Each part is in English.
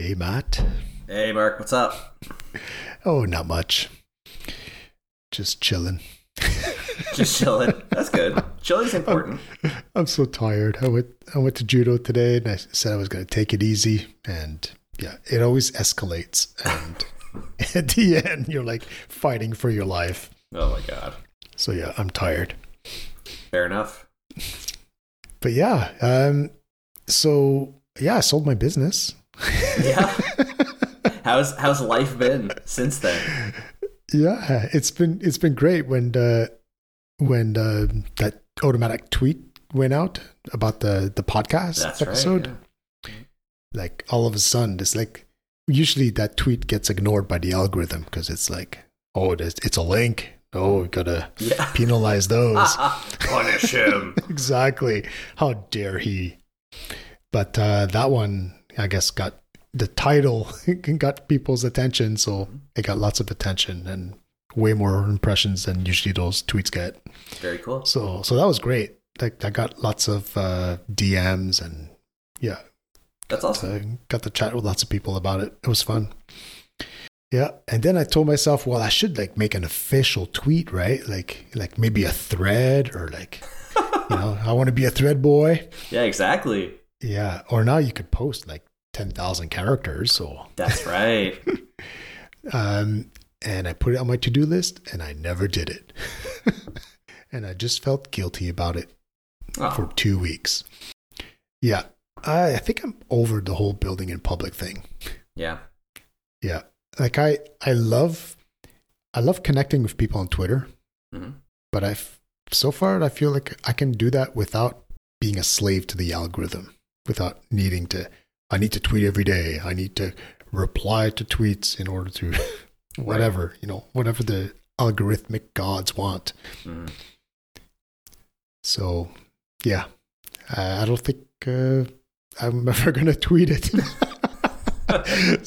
Hey, Matt. Hey, Marc, what's up? Oh, not much. Just chilling. Just chilling. That's good. Chilling's important. I'm so tired. I went I went to judo today and I said I was going to take it easy and yeah, it always escalates and at the end you're like fighting for your life. Oh my god. So yeah, I'm tired. Fair enough. But yeah, um so yeah, I sold my business. Yeah. how's how's life been since then? Yeah, it's been it's been great when uh, when uh, that automatic tweet went out about the the podcast That's episode. right. Like all of a sudden, it's like usually that tweet gets ignored by the algorithm because it's like, oh, it's, it's a link. Oh, we gotta Yeah. yeah. penalize those. Punish him. exactly. How dare he? But uh, that one, I guess, got the title got people's attention, so it got lots of attention and way more impressions than usually those tweets get. Very cool. So, so that was great. Like, I got lots of uh, DMs and yeah, That's awesome. I got to chat with lots of people about it. It was fun. Yeah, and then I told myself, well, I should like make an official tweet, right? Like, like maybe a thread or like, you know, I want to be a thread boy. Yeah, exactly. Yeah, or now you could post like ten thousand characters. So, That's right. um, and I put it on my to do list, and I never did it, and I just felt guilty about it for two weeks. Yeah, I, I think I'm over the whole building in public thing. yeah. Yeah, like I, I love, I love connecting with people on Twitter, hmm but I've so far I feel like I can do that without being a slave to the algorithm, without needing to. I need to tweet every day. I need to reply to tweets in order to whatever you know, whatever the algorithmic gods want. hmm So, yeah, I don't think uh, I'm ever going to tweet it.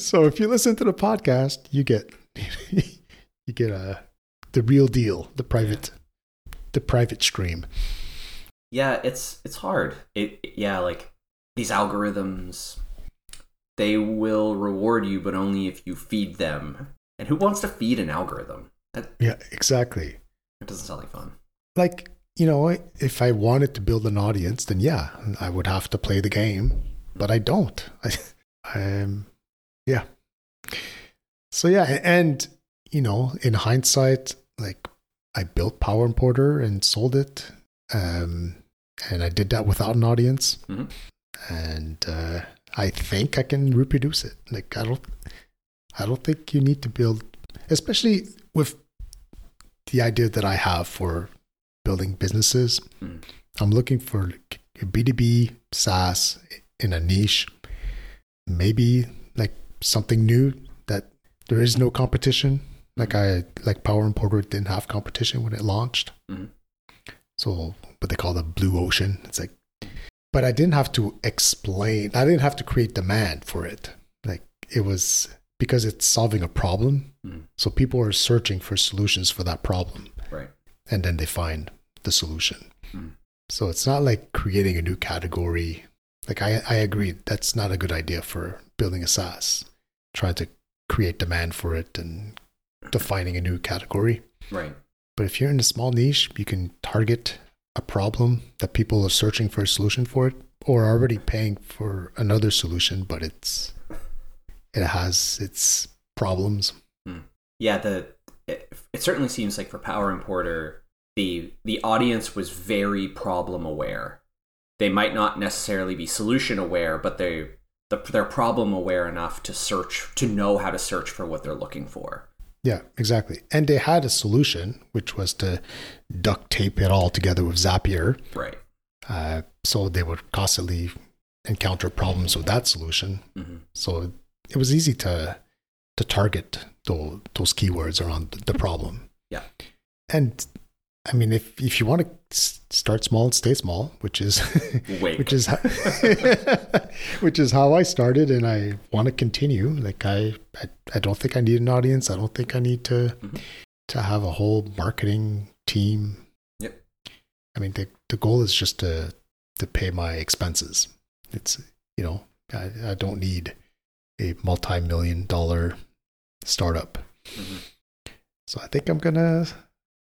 so, if you listen to the podcast, you get you get uh, the real deal, the private the private stream. Yeah, it's it's hard. It yeah, like these algorithms they will reward you but only if you feed them. And who wants to feed an algorithm? That Yeah, exactly. it doesn't sound like fun. Like you know, if I wanted to build an audience, then yeah, I would have to play the game, but I don't. I, um, yeah. So yeah, and you know, in hindsight, like I built Power Importer and sold it, um, and I did that without an audience, Mhm. And uh, I think I can reproduce it. Like I don't, I don't think you need to build, especially with the idea that I have for building businesses. Mm. I'm looking for like a B2B SaaS in a niche, maybe like something new that there is no competition. Like I like Power Importer didn't have competition when it launched. Mhm. So what they call the blue ocean. It's like but I didn't have to explain I didn't have to create demand for it. Like it was because it's solving a problem. Mhm. So people are searching for solutions for that problem Right. and then they find the solution. Mm. So it's not like creating a new category. Like I, I agree, that's not a good idea for building a SaaS. Trying to create demand for it and defining a new category. Right. But if you're in a small niche, you can target a problem that people are searching for a solution for it or already paying for another solution, but it's it has its problems. Hmm. yeah the it, it certainly seems like for power importer the the audience was very problem aware. They might not necessarily be solution aware but they the, they're problem aware enough to search to know how to search for what they're looking for Yeah, exactly. And they had a solution, which was to duct tape it all together with Zapier. right Uh, so they would constantly encounter problems with that solution. hmm So it was easy to to target those, those keywords around the problem. Yeah. And I mean, if if you want to start small and stay small, which is which is how, which is how I started, and I want to continue. Like I, I, I don't think I need an audience. I don't think I need to Mhm. to have a whole marketing team. Yep. I mean, the the goal is just to to pay my expenses. It's you know, I, I don't need a multi-million dollar startup. Mhm. So I think I'm gonna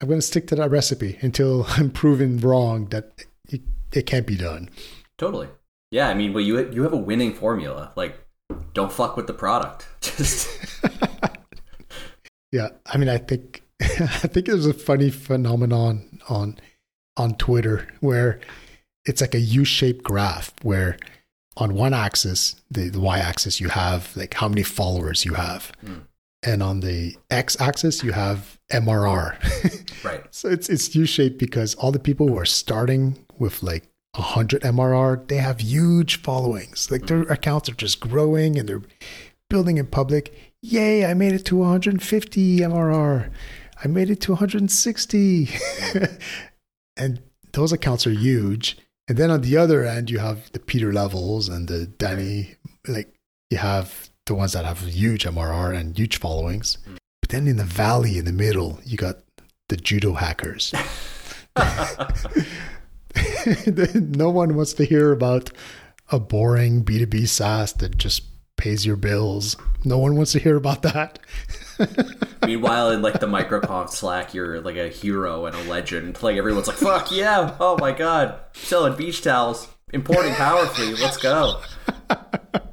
I'm gonna stick to that recipe until I'm proven wrong that it, it can't be done. Totally. Yeah, I mean, well, you you have a winning formula. Like, don't fuck with the product. Just yeah, I mean, I think I think there's a funny phenomenon on on Twitter where it's like a U-shaped graph where on one axis, the, the y-axis, you have like how many followers you have, Mm. And on the x-axis, you have MRR. right. So it's it's U-shaped because all the people who are starting with like 100 MRR, they have huge followings. Like their mm-hmm. accounts are just growing and they're building in public. Yay, I made it to 150 MRR. I made it to 160. and those accounts are huge. And then on the other end, you have the Pieter Levels and the Danny, like you have the ones that have huge MRR and huge followings. But then in the valley in the middle, you got the judo hackers. no one wants to hear about a boring B2B SaaS that just pays your bills. No one wants to hear about that. Meanwhile, in like the microconf Slack, you're like a hero and a legend. Like everyone's like, "Fuck yeah! Oh my god, selling beach towels, importing Powerfleet. Let's go."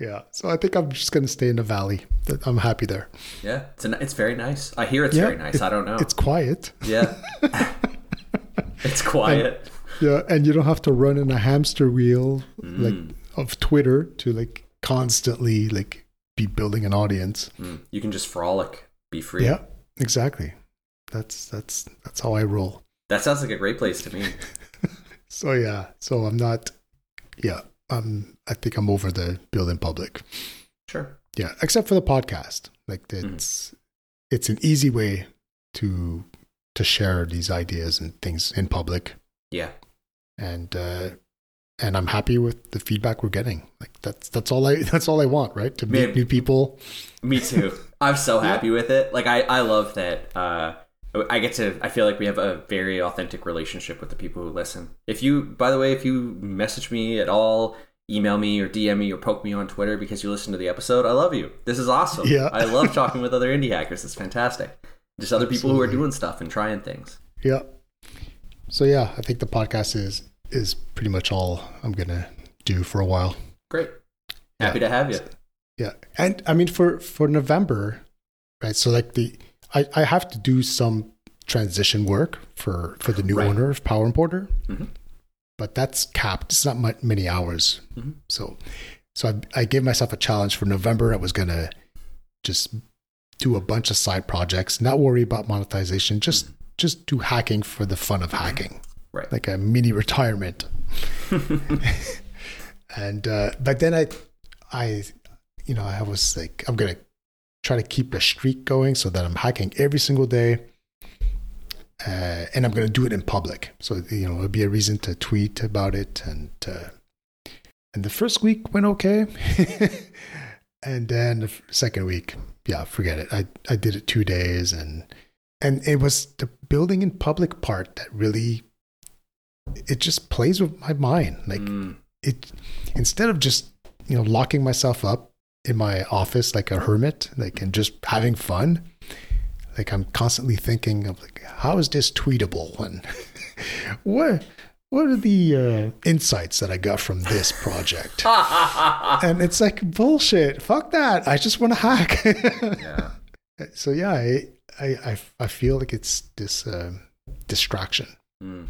Yeah. So I think I'm just going to stay in the valley. I'm happy there. Yeah, it's a, it's very nice. I hear it's Yeah, very nice. I don't know. It's quiet. Yeah, it's quiet. Yeah. And you don't have to run in a hamster wheel like Mm. of Twitter to like constantly like be building an audience. Mm. You can just frolic, be free. Yeah. Exactly. That's that's that's how I roll. That sounds like a great place to me. So yeah, so I'm not. Yeah, um, I think I'm over the building public. Sure. Yeah, except for the podcast. Like it's it's an easy way to to share these ideas and things in public, Yeah. and uh, and I'm happy with the feedback we're getting. Like that's that's all I that's all I want, right? To meet Man. new people. Me too. I'm so happy with it. Like I, I love that. Uh, I get to. I feel like we have a very authentic relationship with the people who listen. If you, by the way, if you message me at all, email me or DM me or poke me on Twitter because you listened to the episode, I love you. This is awesome. Yeah. I love talking with other indie hackers. It's fantastic. Just other people who are doing stuff and trying things. Yeah. So yeah, I think the podcast is is pretty much all I'm gonna do for a while. Great. Happy to have you. Yeah, and I mean for for November, right? So like the I I have to do some transition work for for the new Right. owner of Power Importer, Mhm. But that's capped. It's not mu- many hours, Mhm. so so I I gave myself a challenge for November. I was gonna just do a bunch of side projects, not worry about monetization, just just do hacking for the fun of hacking, Right. like a mini retirement. and uh, but then I I you know I was like I'm gonna try to keep the streak going so that I'm hacking every single day. Uh, and I'm going to do it in public, so you know it'll be a reason to tweet about it. And uh, and the first week went okay, and then the second week, yeah, forget it. I I did it two days, and and it was the building in public part that really it just plays with my mind. Like Mm, it instead of just you know locking myself up in my office like a hermit like and just having fun like i'm constantly thinking of like how is this tweetable and what what are the uh, insights that i got from this project and it's like bullshit fuck that i just want to hack yeah. so yeah I, I i feel like it's this um distraction Mm.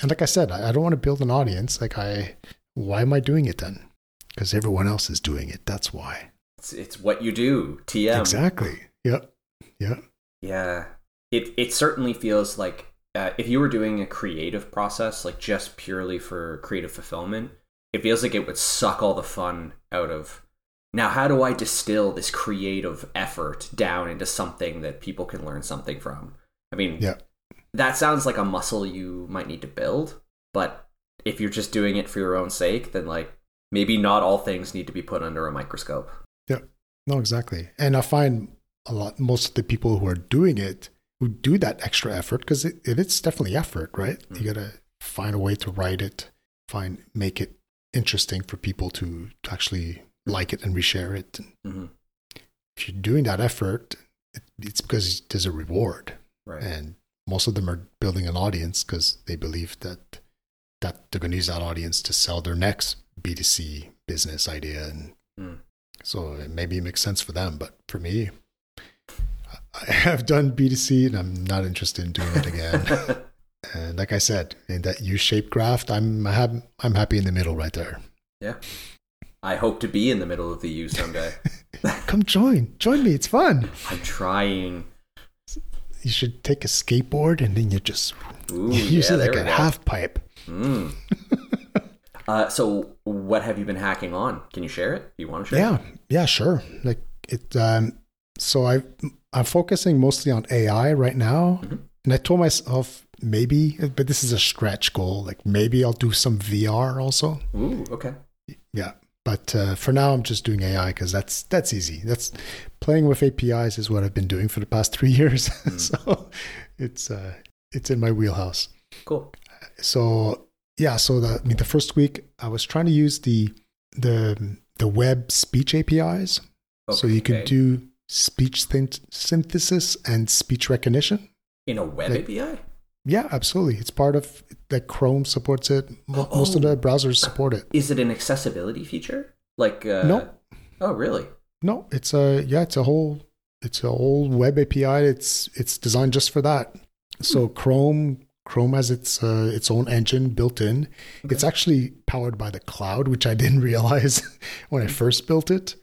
and like I said, I, I don't want to build an audience. Like I, why am I doing it then? Because everyone else is doing it. That's why. It's, it's what you do. TM. Exactly. Yep. Yeah. Yeah, it it certainly feels like uh, if you were doing a creative process, like just purely for creative fulfillment, it feels like it would suck all the fun out of. Now, how do I distill this creative effort down into something that people can learn something from? I mean, Yeah. that sounds like a muscle you might need to build, but if you're just doing it for your own sake, then like maybe not all things need to be put under a microscope. Yeah, no, exactly. And I find a lot, most of the people who are doing it who do that extra effort because it, it, it's definitely effort, right? You got to find a way to write it, find, make it interesting for people to, to actually like it and reshare it. And hmm if you're doing that effort, it, it's because there's a reward, Right. and most of them are building an audience because they believe that that they're going to use that audience to sell their next B2C business idea, and Mm. so it maybe makes sense for them, but for me. I have done B2C and I'm not interested in doing it again. and like I said, in that U-shaped graph, I'm I'm I'm happy in the middle right there. yeah. I hope to be in the middle of the U someday. Come join, join me. It's fun. I'm trying. You should take a skateboard and then you just Ooh, you use yeah, it like a half pipe. Mm. uh, so, what have you been hacking on? Can you share it? Do you want to share? Yeah, yeah, sure. Like it. Um, so I I'm focusing mostly on AI right now, Mhm. and I told myself maybe, but this is a stretch goal. Like maybe I'll do some VR also. Ooh, okay. Yeah, but uh, for now I'm just doing AI because that's that's easy. That's playing with APIs is what I've been doing for the past three years. so it's uh, it's in my wheelhouse. Cool. so yeah so the i mean the first week i was trying to use the the the web speech apis so you could do speech synth- synthesis and speech recognition in a web like- API. yeah absolutely it's part of like chrome supports it Mo- most of Oh. the browsers support it Is it an accessibility feature? Like uh, No. Oh, really? no it's a yeah it's a whole it's a whole web api it's it's designed just for that so chrome chrome has its uh, its own engine built in It's actually powered by the cloud, which I didn't realize when I first built it.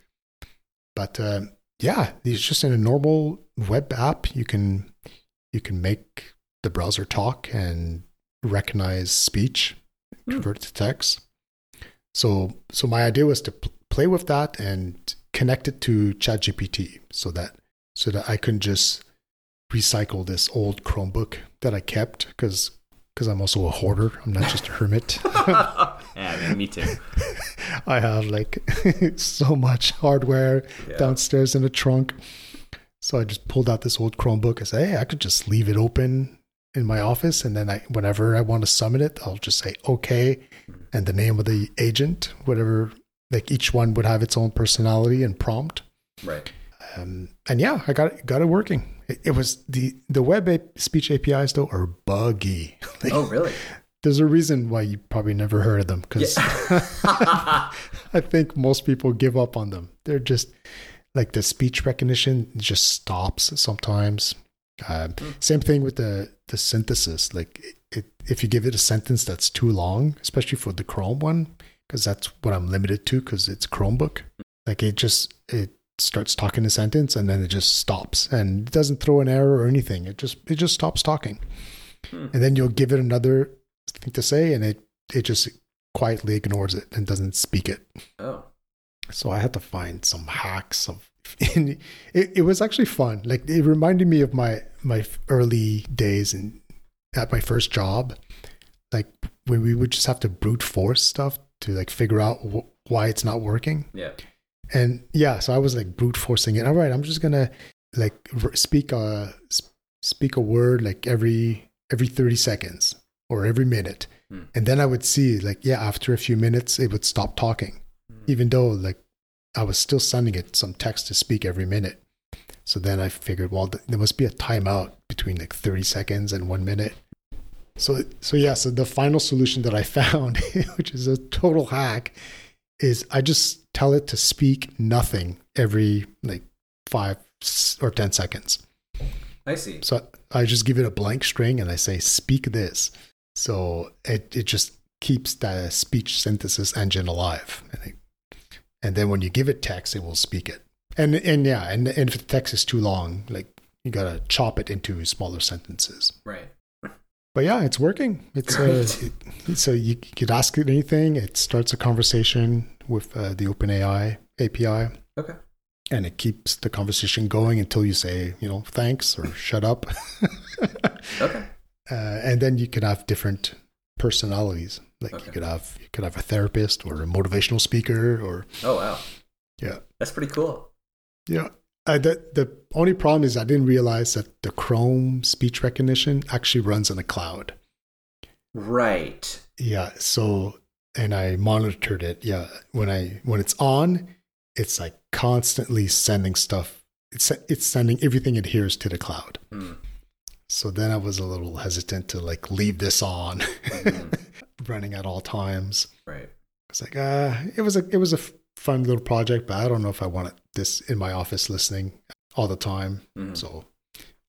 But uh, yeah, it's just in a normal web app. You can you can make the browser talk and recognize speech, Hmm. convert it to text. So so my idea was to pl- play with that and connect it to ChatGPT, so that so that I can just recycle this old Chromebook that I kept because because I'm also a hoarder. I'm not just a hermit. yeah, man, me too. I have like so much hardware Yeah. downstairs in the trunk. So I just pulled out this old Chromebook. I said, hey, I could just leave it open in my office, and then I, whenever I want to summon it, I'll just say okay, and the name of the agent, whatever. Like each one would have its own personality and prompt. Right. Um, and yeah, I got it, got it working. It, it was the the web a- speech APIs though are buggy. Like, Oh, really? There's a reason why you probably never heard of them because I think most people give up on them. They're just like the speech recognition just stops sometimes. Um, Same thing with the the synthesis. Like it, it, if you give it a sentence that's too long, especially for the Chrome one, because that's what I'm limited to because it's Chromebook. Like it just it starts talking a sentence and then it just stops and it doesn't throw an error or anything. It just it just stops talking, Hmm. and then you'll give it another thing to say and it it just quietly ignores it and doesn't speak it. oh. So I had to find some hacks of. It, it was actually fun. Like it reminded me of my my early days and at my first job, like when we would just have to brute force stuff to like figure out wh- why it's not working. Yeah. And yeah, so I was like brute forcing it. All right, I'm just gonna like r- speak a speak a word like every every 30 seconds or every minute, Hmm. and then I would see like yeah, after a few minutes it would stop talking Hmm. even though like I was still sending it some text to speak every minute. So then I figured, well, th- there must be a timeout between like 30 seconds and one minute. So, so yeah, so the final solution that I found, which is a total hack, is I just tell it to speak nothing every like five or 10 seconds. I see. So I just give it a blank string and I say, speak this. So it, it just keeps the speech synthesis engine alive. And, then when you give it text, it will speak it. And, and yeah, and, and if the text is too long, like you got to chop it into smaller sentences. Right. But yeah, it's working. It's uh, Great. it, so you could ask it anything. It starts a conversation with uh, the OpenAI API Okay. and it keeps the conversation going until you say, you know, thanks or shut up. Okay. Uh, and then you could have different personalities. Like Okay. you could have you could have a therapist or a motivational speaker or Oh wow. yeah That's pretty cool. yeah. Uh, the the only problem is I didn't realize that the Chrome speech recognition actually runs in the cloud. Right. Yeah. So and I monitored it. Yeah. When I when it's on, it's like constantly sending stuff. It's it's sending everything it hears to the cloud. Mm. So then I was a little hesitant to like leave this on, Mhm. running at all times. Right. It's like uh, it was a it was a fun little project, but I don't know if I wanted this in my office listening all the time. Mhm. So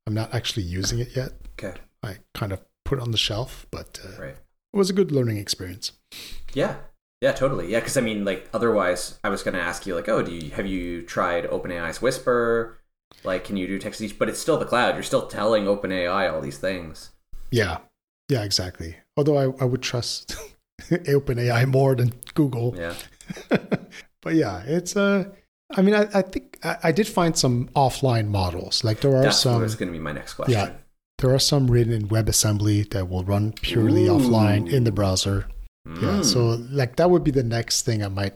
I'm not actually using it yet. Okay. I kind of put it on the shelf, but uh, Right. it was a good learning experience. Yeah. Yeah, totally. Yeah, because I mean, like, otherwise, I was going to ask you, like, oh, do you have you tried OpenAI's Whisper? Like, can you do text to speech? But it's still the cloud. You're still telling OpenAI all these things. Yeah, yeah, exactly. Although I, I would trust OpenAI more than Google. Yeah. but yeah, it's Uh, I mean, I, I think I, I did find some offline models. Like there are That's some. what was going to be my next question. Yeah. There are some written in WebAssembly that will run purely Ooh. offline in the browser. Yeah. Mm. So like that would be the next thing I might,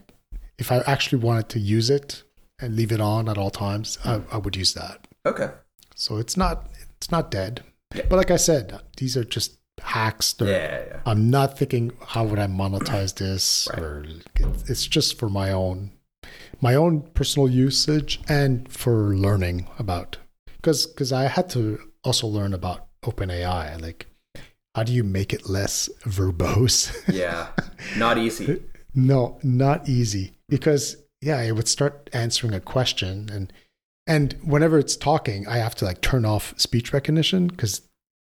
if I actually wanted to use it and leave it on at all times, I, I would use that. Okay. So it's not it's not dead. Yeah. But like I said, these are just hacks. Yeah, yeah. I'm not thinking how would I monetize this Right. or it's just for my own my own personal usage and for learning about because because I had to also learn about OpenAI like how do you make it less verbose Yeah. Not easy. no not easy because yeah it would start answering a question and and whenever it's talking I have to like turn off speech recognition because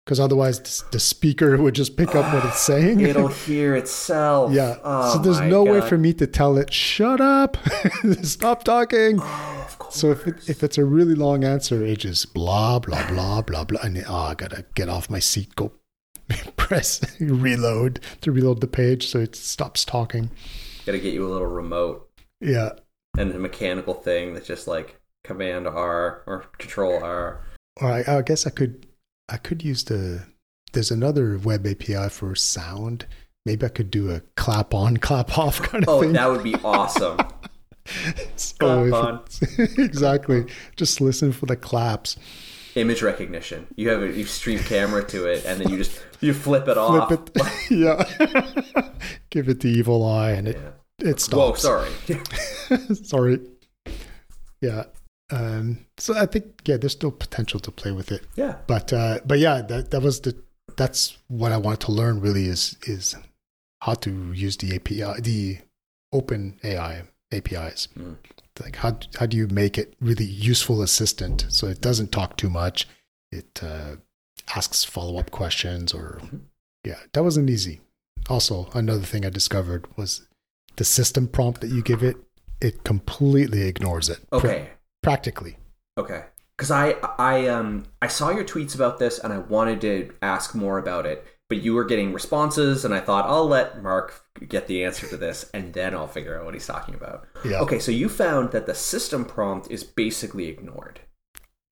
because otherwise the, speaker would just pick up what it's saying It'll hear itself. yeah. Oh so there's no way for me to tell it, shut up, stop talking. Oh. So if, it, if it's a really long answer, it just blah, blah, blah, blah, blah. And oh, I got to get off my seat, go press reload to reload the page so it stops talking. Got to get you a little remote Yeah. And a mechanical thing that's just like Command R or Control R. Or I, I guess I could, I could use the, there's another web API for sound. Maybe I could do a clap on, clap off kind of Oh, thing. Oh, that would be awesome. So clap on. exactly. Just listen for the claps. Image recognition. You have a you stream camera to it, and then you just you flip it off. Flip it. yeah. Give it the evil eye and it, Yeah. It Whoa, stops. sorry. Sorry. Yeah. Um, so I think yeah, there's still potential to play with it. yeah. But uh, but yeah, that that was the that's what I wanted to learn really is is how to use the API the OpenAI APIs. Mm. Like how how do you make it really useful assistant so it doesn't talk too much, it uh, asks follow up questions or Mhm. yeah, that wasn't easy. Also, another thing I discovered was the system prompt that you give it, it completely ignores it. Okay. practically. Okay. Because I I um I saw your tweets about this, and I wanted to ask more about it, but you were getting responses, and I thought I'll let Marc get the answer to this, and then I'll figure out what he's talking about. Yeah. Okay. So you found that the system prompt is basically ignored.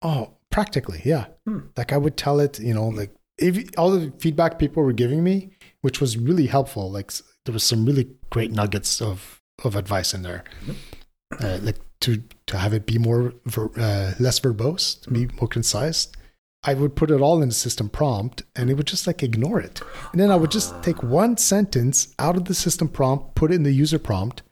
Oh, practically, yeah. Hmm. Like I would tell it, you know, like if all the feedback people were giving me, which was really helpful. Like there was some really great nuggets of of advice in there, uh, like to to have it be more ver, uh, less verbose, to be more concise. I would put it all in the system prompt, and it would just like ignore it. And then I would just take one sentence out of the system prompt, put it in the user prompt,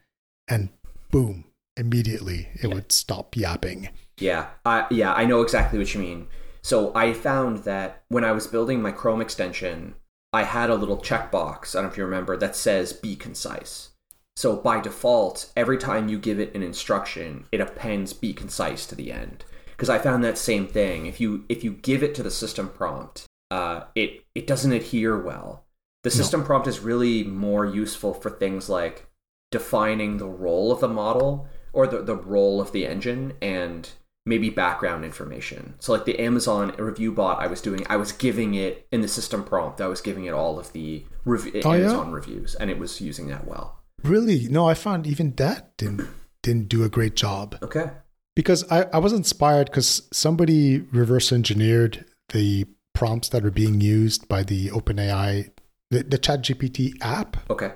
and boom, immediately it Yeah. would stop yapping. Yeah, I, yeah, I know exactly what you mean. So I found that when I was building my Chrome extension, I had a little checkbox. I don't know if you remember that says "Be concise." So by default, every time you give it an instruction, it appends "Be concise" to the end. Because I found that same thing. If you if you give it to the system prompt, uh, it it doesn't adhere well. The No. system prompt is really more useful for things like defining the role of the model or the, the role of the engine and maybe background information. So like the Amazon review bot I was doing, I was giving it in the system prompt, I was giving it all of the rev- Oh, yeah? Amazon reviews and it was using that well. Really? No, I found even that didn't didn't do a great job Okay. because I, I was inspired because somebody reverse engineered the prompts that are being used by the OpenAI, the, the ChatGPT app, Okay.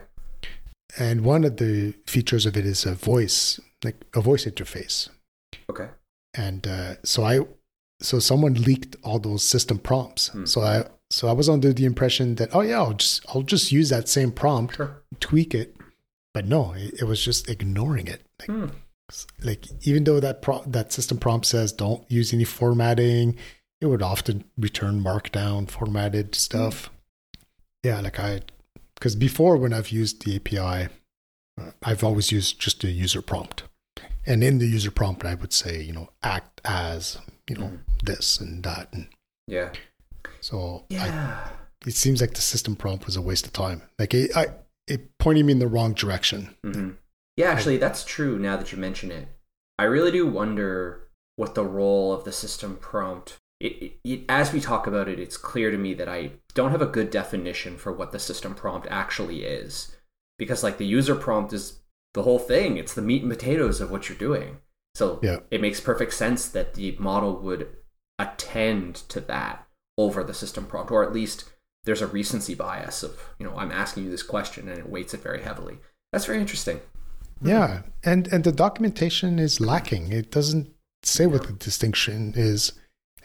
and one of the features of it is a voice, like a voice interface, Okay. And uh, so I, so someone leaked all those system prompts. Hmm. So I, so I was under the impression that oh yeah, I'll just I'll just use that same prompt, Sure. tweak it, but no, it, it was just ignoring it. Like, Hmm. like even though that pro- that system prompt says don't use any formatting, it would often return markdown formatted stuff. Yeah, like I, because before when I've used the API, uh, I've always used just a user prompt, and in the user prompt I would say you know act as you know Mhm. this and that, and Yeah. so I Yeah. it seems like the system prompt was a waste of time. Like it, I, it pointed me in the wrong direction. hmm Yeah, actually, that's true now that you mention it. I really do wonder what the role of the system prompt. It, it, as we talk about it, it's clear to me that I don't have a good definition for what the system prompt actually is. Because, like, the user prompt is the whole thing, it's the meat and potatoes of what you're doing. So Yeah. it makes perfect sense that the model would attend to that over the system prompt, or at least there's a recency bias of, you know, I'm asking you this question and it weights it very heavily. That's very interesting. Yeah, and and the documentation is lacking. It doesn't say what the distinction is.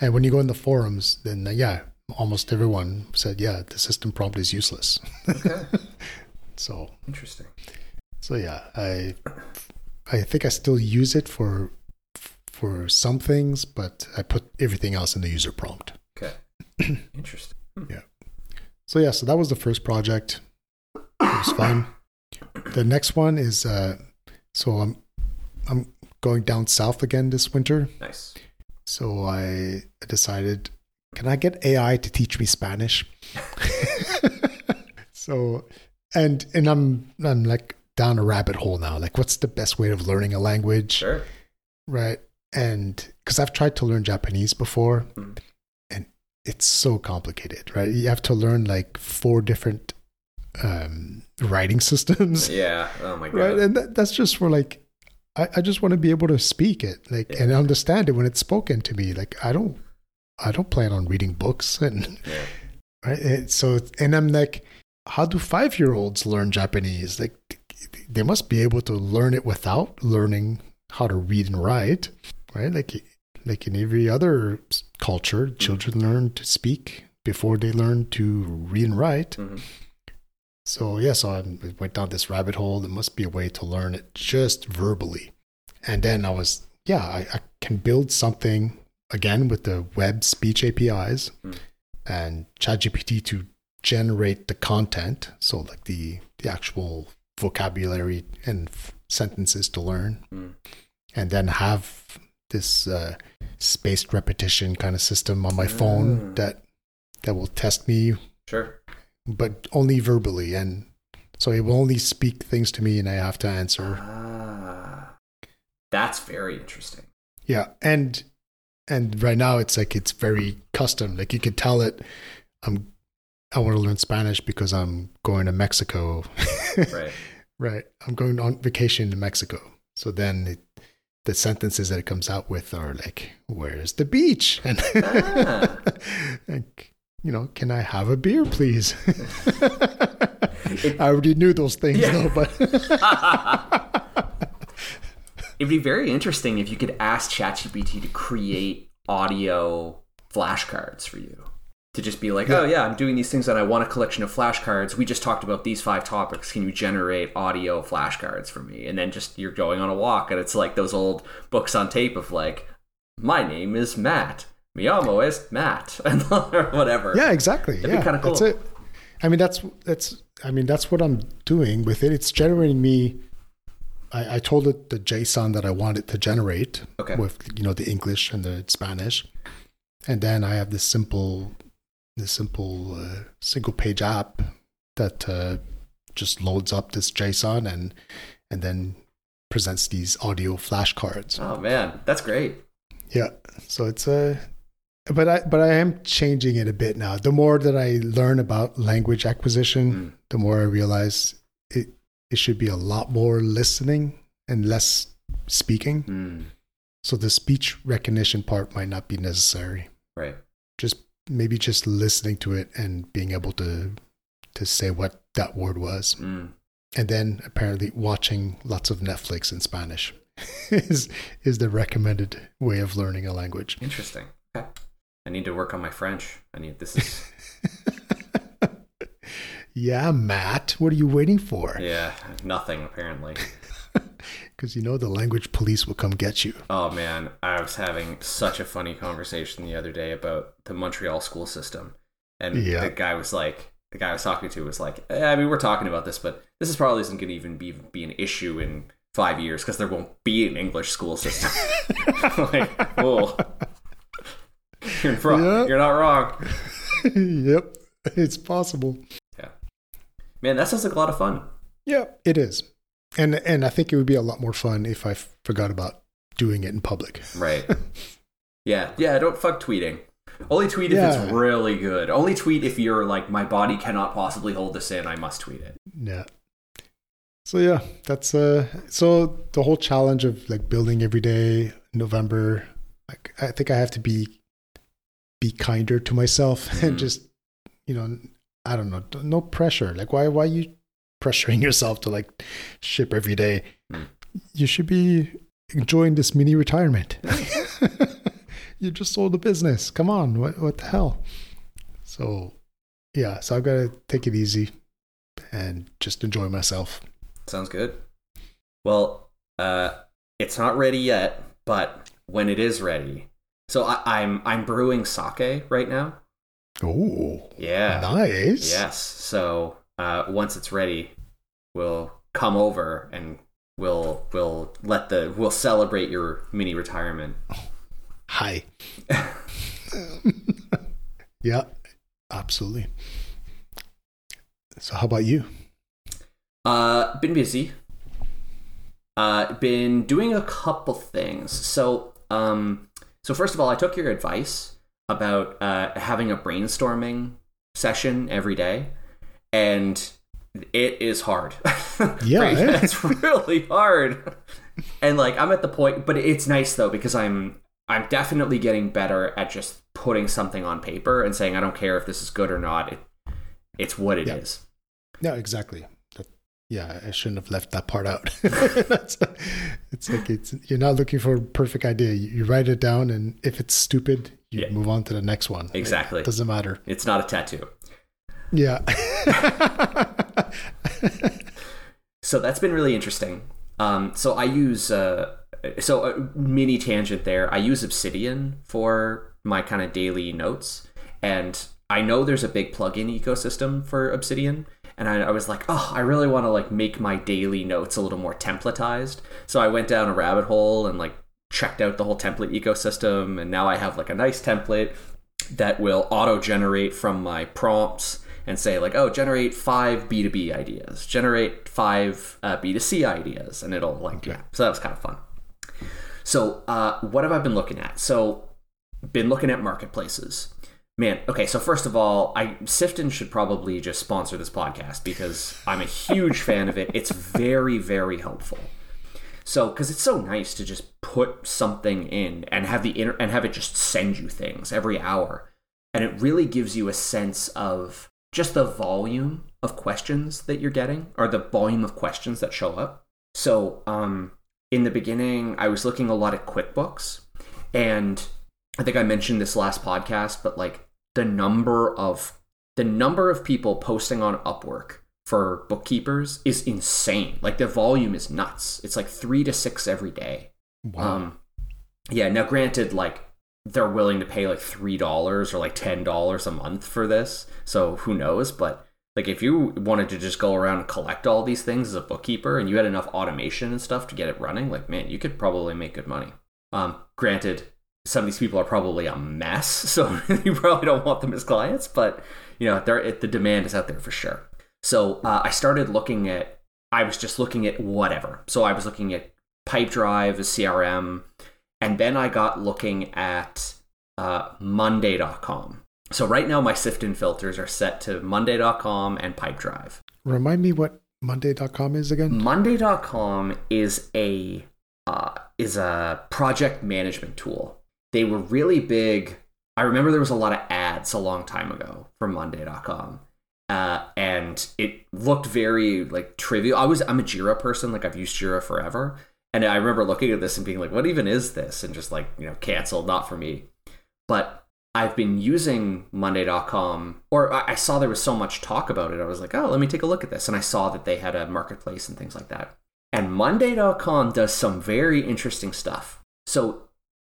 And when you go in the forums, then uh, yeah, almost everyone said, yeah, the system prompt is useless. Okay. So Interesting. So yeah, I I think I still use it for for some things, but I put everything else in the user prompt. Okay. Interesting. Yeah. So yeah, so that was the first project. It was fun. The next one is uh so I'm I'm going down south again this winter. Nice. So I decided, can I get AI to teach me Spanish? so and and I'm I'm like down a rabbit hole now. Like what's the best way of learning a language? Sure. Right. And because I've tried to learn Japanese before, Mhm. and it's so complicated, right? You have to learn like four different um, writing systems, Yeah. Oh my god. right? And that, that's just for like, I, I just want to be able to speak it, like, Yeah. and understand it when it's spoken to me. Like, I don't, I don't plan on reading books, and Yeah. right. And so, and I'm like, how do five year olds learn Japanese? Like, they must be able to learn it without learning how to read and write, right? Like, like in every other culture, children learn to speak before they learn to read and write. Mhm. So yeah, so I went down this rabbit hole. There must be a way to learn it just verbally, and then I was, yeah, I, I can build something again with the web speech APIs Mm. and ChatGPT to generate the content. So like the the actual vocabulary and f- sentences to learn, Mm. and then have this uh, spaced repetition kind of system on my phone Mm. that that will test me Sure. but only verbally and so it will only speak things to me and i have to answer Ah. That's very interesting. yeah and and right now it's like it's very custom like you could tell it i'm i want to learn spanish because i'm going to mexico Right. right i'm going on vacation to mexico so then it, the sentences that it comes out with are like where's the beach and, Ah. like you know can i have a beer please i already knew those things Yeah. though but It'd be very interesting if you could ask ChatGPT to create audio flashcards for you. To just be like, Yeah. oh yeah, I'm doing these things and I want a collection of flashcards. We just talked about these five topics. Can you generate audio flashcards for me? And then just you're going on a walk and it's like those old books on tape of like, my name is Matt. Mi amo es Matt. And whatever. Yeah, exactly. That'd be yeah, kinda That's it. I mean, that's that's. I mean, that's what I'm doing with it. It's generating me. I, I told it the JSON that I want it to generate Okay. with you know the English and the Spanish, and then I have this simple, this simple uh, single page app that uh, just loads up this JSON and and then presents these audio flashcards. Oh man, that's great. Yeah. So it's a but I but I am changing it a bit now. The more that I learn about language acquisition, Mm. the more I realize it it should be a lot more listening and less speaking. Mm, So the speech recognition part might not be necessary. right. Just maybe just listening to it and being able to to say what that word was. Mm. And then apparently watching lots of Netflix in Spanish is is the recommended way of learning a language. Interesting. Okay. I need to work on my French. I need this is yeah, Matt, what are you waiting for? yeah, nothing apparently. Because you know the language police will come get you. Oh man, I was having such a funny conversation the other day about the Montreal school system, and Yeah. the guy was like, the guy I was talking to was like, eh, I mean, we're talking about this, but this is probably isn't going to even be be an issue in five years because there won't be an English school system. like, whoa, you're, wrong. Yeah. you're not wrong. yep, it's possible. Yeah, man, that sounds like a lot of fun. Yeah, it is, and and I think it would be a lot more fun if I forgot about doing it in public. Right. yeah, yeah. Don't fuck tweeting. Only tweet if it's really good. Only tweet if you're like, my body cannot possibly hold this in. I must tweet it. Yeah. So yeah, that's uh. So the whole challenge of like building every day, November. Like I think I have to be be kinder to myself Mhm. and just you know I don't know no pressure. Like why why you pressuring yourself to like ship every day? Mm. You should be enjoying this mini retirement. you just sold the business. Come on, what what the hell? So yeah, so I've got to take it easy and just enjoy myself. Sounds good. Well, uh, it's not ready yet, but when it is ready, so I, I'm I'm brewing sake right now. Oh, Yeah. nice. Yes. So uh, once it's ready, we'll come over and we'll we'll let the we'll celebrate your mini retirement. Hi. yeah, absolutely. So, how about you? Uh, been busy. Uh, been doing a couple things. So, um, so first of all, I took your advice about uh, having a brainstorming session every day, and it is hard. Yeah, Right? eh? it's really hard. And like, I'm at the point, but it's nice though because I'm I'm definitely getting better at just putting something on paper and saying I don't care if this is good or not. It, it's what it is. Yeah. No, exactly. That, yeah, I shouldn't have left that part out. That's, it's like it's you're not looking for a perfect idea. You, you write it down, and if it's stupid, you Yeah. move on to the next one. Exactly. It doesn't matter. It's not a tattoo. Yeah. So that's been really interesting. Um, so I use uh, so a mini tangent there. I use Obsidian for my kind of daily notes, and I know there's a big plugin ecosystem for Obsidian. And I, I was like, oh, I really want to like make my daily notes a little more templatized. So I went down a rabbit hole and like checked out the whole template ecosystem, and now I have like a nice template that will auto generate from my prompts and say like oh generate five b2b ideas. Generate five uh, b2c ideas and it'll like yeah. So that was kind of fun. So uh, what have i been looking at? So been looking at marketplaces. Man okay so first of all i Syften should probably just sponsor this podcast because i'm a huge fan of it. It's very very helpful. So, because it's so nice to just put something in and have the inter- and have it just send you things every hour, and it really gives you a sense of just the volume of questions that you're getting or the volume of questions that show up. So, um, in the beginning, I was looking a lot at QuickBooks, and I think I mentioned this last podcast, but like the number of the number of people posting on Upwork for bookkeepers is insane. Like the volume is nuts. It's like three to six every day. wow. Um, yeah. Now, granted, like they're willing to pay like three dollars or like ten dollars a month for this, so who knows? But like, if you wanted to just go around and collect all these things as a bookkeeper, and you had enough automation and stuff to get it running, like man, you could probably make good money. Um, granted, some of these people are probably a mess, so you probably don't want them as clients. But you know, there the demand is out there for sure. So uh, I started looking at. I was just looking at whatever. So I was looking at Pipedrive, a CRM, and then I got looking at uh, Monday.com. So right now my Syften filters are set to Monday.com and Pipedrive. Remind me what Monday.com is again? Monday.com is a uh, is a project management tool. They were really big. I remember there was a lot of ads a long time ago for Monday.com. Uh, and it looked very like trivial. I was I'm a Jira person, like I've used Jira forever. And I remember looking at this and being like, what even is this? And just like, you know, cancel, not for me. But I've been using Monday.com, or I I saw there was so much talk about it. I was like, oh, let me take a look at this. And I saw that they had a marketplace and things like that. And Monday.com does some very interesting stuff. So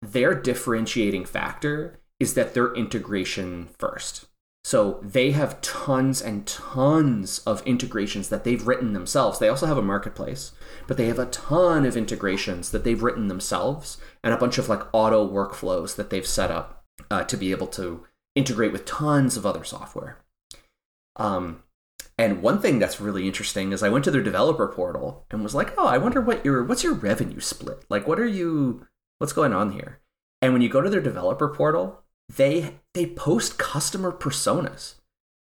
their differentiating factor is that they're integration first. So they have tons and tons of integrations that they've written themselves. They also have a marketplace, but they have a ton of integrations that they've written themselves and a bunch of like auto workflows that they've set up uh, to be able to integrate with tons of other software. Um, and one thing that's really interesting is I went to their developer portal and was like, "Oh, I wonder what your what's your revenue split? Like, what are you? What's going on here?" And when you go to their developer portal, they they post customer personas.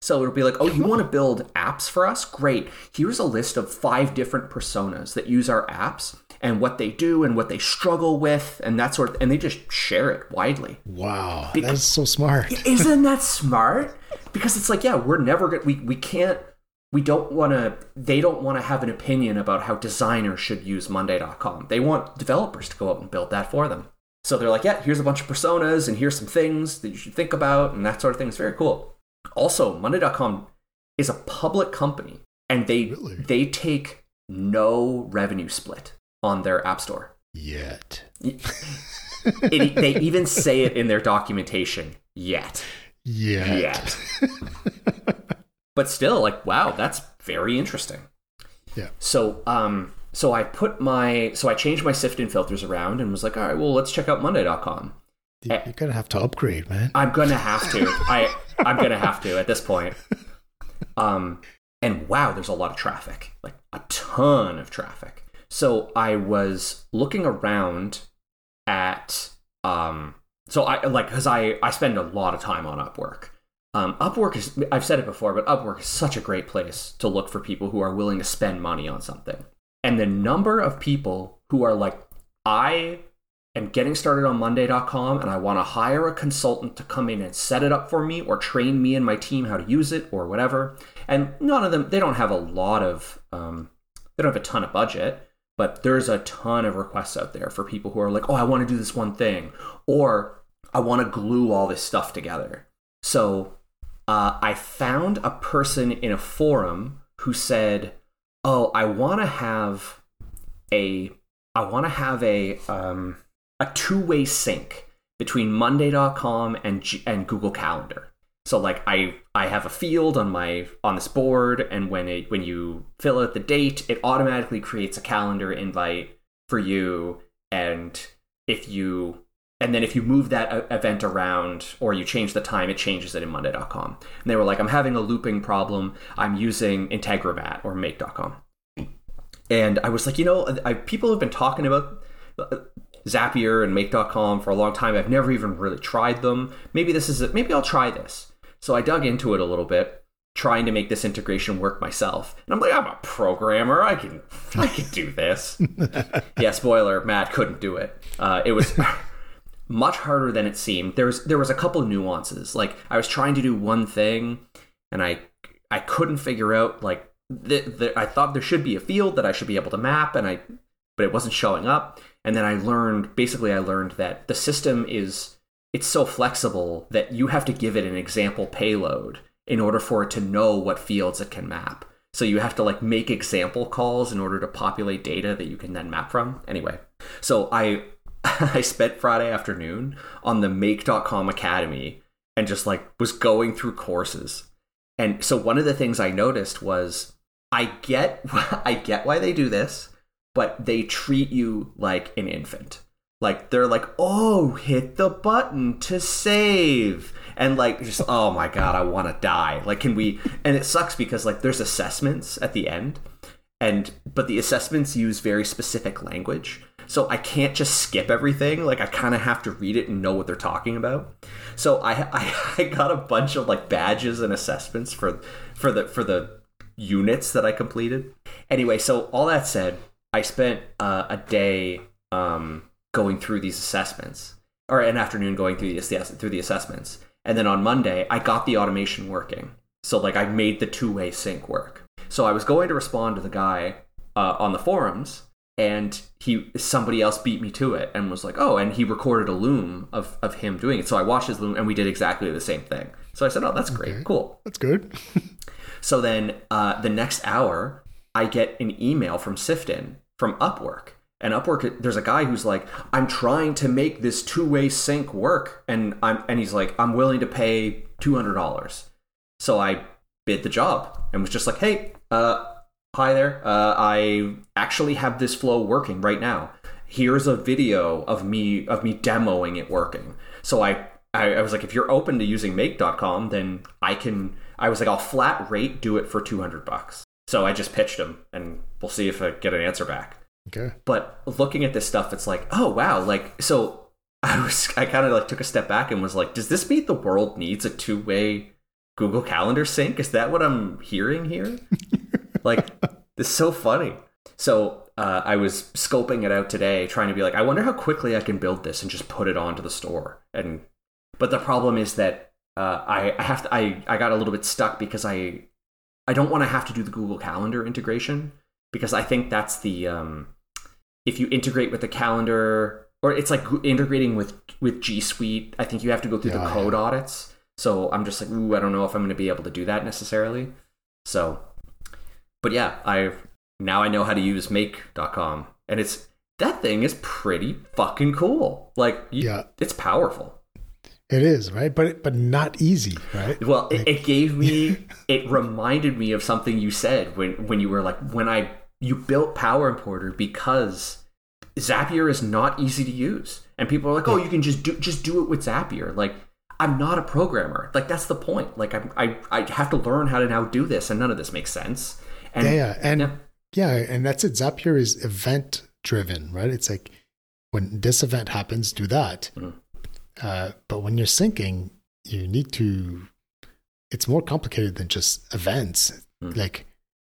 So it'll be like, oh, you want to build apps for us? Great. Here's a list of five different personas that use our apps and what they do and what they struggle with and that sort of and they just share it widely. Wow. Because, that's so smart. isn't that smart? Because it's like, yeah, we're never gonna we, we can't we don't want to they don't want to have an opinion about how designers should use monday.com they want developers to go out and build that for them so they're like, yeah, here's a bunch of personas and here's some things that you should think about and that sort of thing. It's very cool. Also, Monday.com is a public company and they really? they take no revenue split on their app store. Yet. it, they even say it in their documentation. Yet. Yet. Yet. but still, like, wow, that's very interesting. Yeah. So, um, so I put my so I changed my Syften filters around and was like, all right, well, let's check out Monday.com. You're gonna have to upgrade, man. I'm gonna have to. I I'm gonna have to at this point. Um, and wow, there's a lot of traffic, like a ton of traffic. So I was looking around at um, so I like because I I spend a lot of time on Upwork. Um, Upwork is I've said it before, but Upwork is such a great place to look for people who are willing to spend money on something and the number of people who are like, I am getting started on Monday.com and I want to hire a consultant to come in and set it up for me or train me and my team how to use it or whatever. And none of them, they don't have a lot of, um, they don't have a ton of budget, but there's a ton of requests out there for people who are like, oh, I want to do this one thing, or I want to glue all this stuff together. So uh, I found a person in a forum who said, oh, I want to have a I want to have a um, a two way sync between Monday.com and and Google Calendar. So like I I have a field on my on this board, and when it when you fill out the date, it automatically creates a calendar invite for you. And if you and then if you move that event around or you change the time, it changes it in Monday.com. And they were like, I'm having a looping problem. I'm using Integromat or Make.com. And I was like, you know, I, people have been talking about uh, Zapier and Make.com for a long time. I've never even really tried them. Maybe this is it. Maybe I'll try this. So I dug into it a little bit, trying to make this integration work myself. And I'm like, I'm a programmer. I can, I can do this. yeah, spoiler: Matt couldn't do it. Uh, it was. Much harder than it seemed. There was there was a couple nuances. Like I was trying to do one thing, and I I couldn't figure out like the, the, I thought there should be a field that I should be able to map, and I but it wasn't showing up. And then I learned basically I learned that the system is it's so flexible that you have to give it an example payload in order for it to know what fields it can map. So you have to like make example calls in order to populate data that you can then map from. Anyway, so I I spent Friday afternoon on the make.com academy and just like was going through courses. And so one of the things I noticed was I get I get why they do this, but they treat you like an infant. Like they're like, "Oh, hit the button to save." And like just oh my god, I want to die. Like can we and it sucks because like there's assessments at the end and but the assessments use very specific language. So i can't just skip everything. Like i kind of have to read it and know what they're talking about. So I, I i got a bunch of like badges and assessments for for the for the units that i completed. Anyway so all that said i spent uh, a day um going through these assessments or an afternoon going through the through the assessments. And then on monday i got the automation working. So like i made the two-way sync work so I was going to respond to the guy uh, on the forums, and he somebody else beat me to it and was like, "Oh," and he recorded a loom of of him doing it. So I watched his loom, and we did exactly the same thing. So I said, "Oh, that's great, okay. cool, that's good." so then uh, the next hour, I get an email from Syften from Upwork. And Upwork, there's a guy who's like, I'm trying to make this two way sync work, and I'm and he's like, I'm willing to pay two hundred dollars. So I bid the job and was just like, Hey, uh, hi there. Uh, I actually have this flow working right now. Here's a video of me of me demoing it working. So I I, I was like, if you're open to using Make.com, then I can. I was like, I'll flat rate do it for two hundred bucks. So I just pitched him, and we'll see if I get an answer back. Okay. But looking at this stuff, it's like, oh wow, like so. I was I kind of like took a step back and was like, does this mean the world needs a two way Google Calendar sync? Is that what I'm hearing here? like, this is so funny. So uh, I was scoping it out today, trying to be like, I wonder how quickly I can build this and just put it onto the store. And but the problem is that uh, I I have to I I got a little bit stuck because I I don't want to have to do the Google Calendar integration because I think that's the um, if you integrate with the calendar or it's like integrating with with G Suite. I think you have to go through Yeah, the code yeah. audits. So I'm just like, ooh, I don't know if I'm going to be able to do that necessarily. So, but yeah, I now I know how to use Make.com, and it's that thing is pretty fucking cool. Like, you, Yeah. it's powerful. It is right, but but not easy, right? Well, it, it gave me, it reminded me of something you said when when you were like, when I you built Power Importer because Zapier is not easy to use, and people are like, oh, you can just do just do it with Zapier. Like, I'm not a programmer. Like, that's the point. Like, I'm, I I have to learn how to now do this, and none of this makes sense. And yeah, yeah, and yeah. yeah. and that's it. Zapier is event driven, right? It's like when this event happens, do that. Mhm. Uh, but when you're syncing, you need to. It's more complicated than just events. Mhm. Like,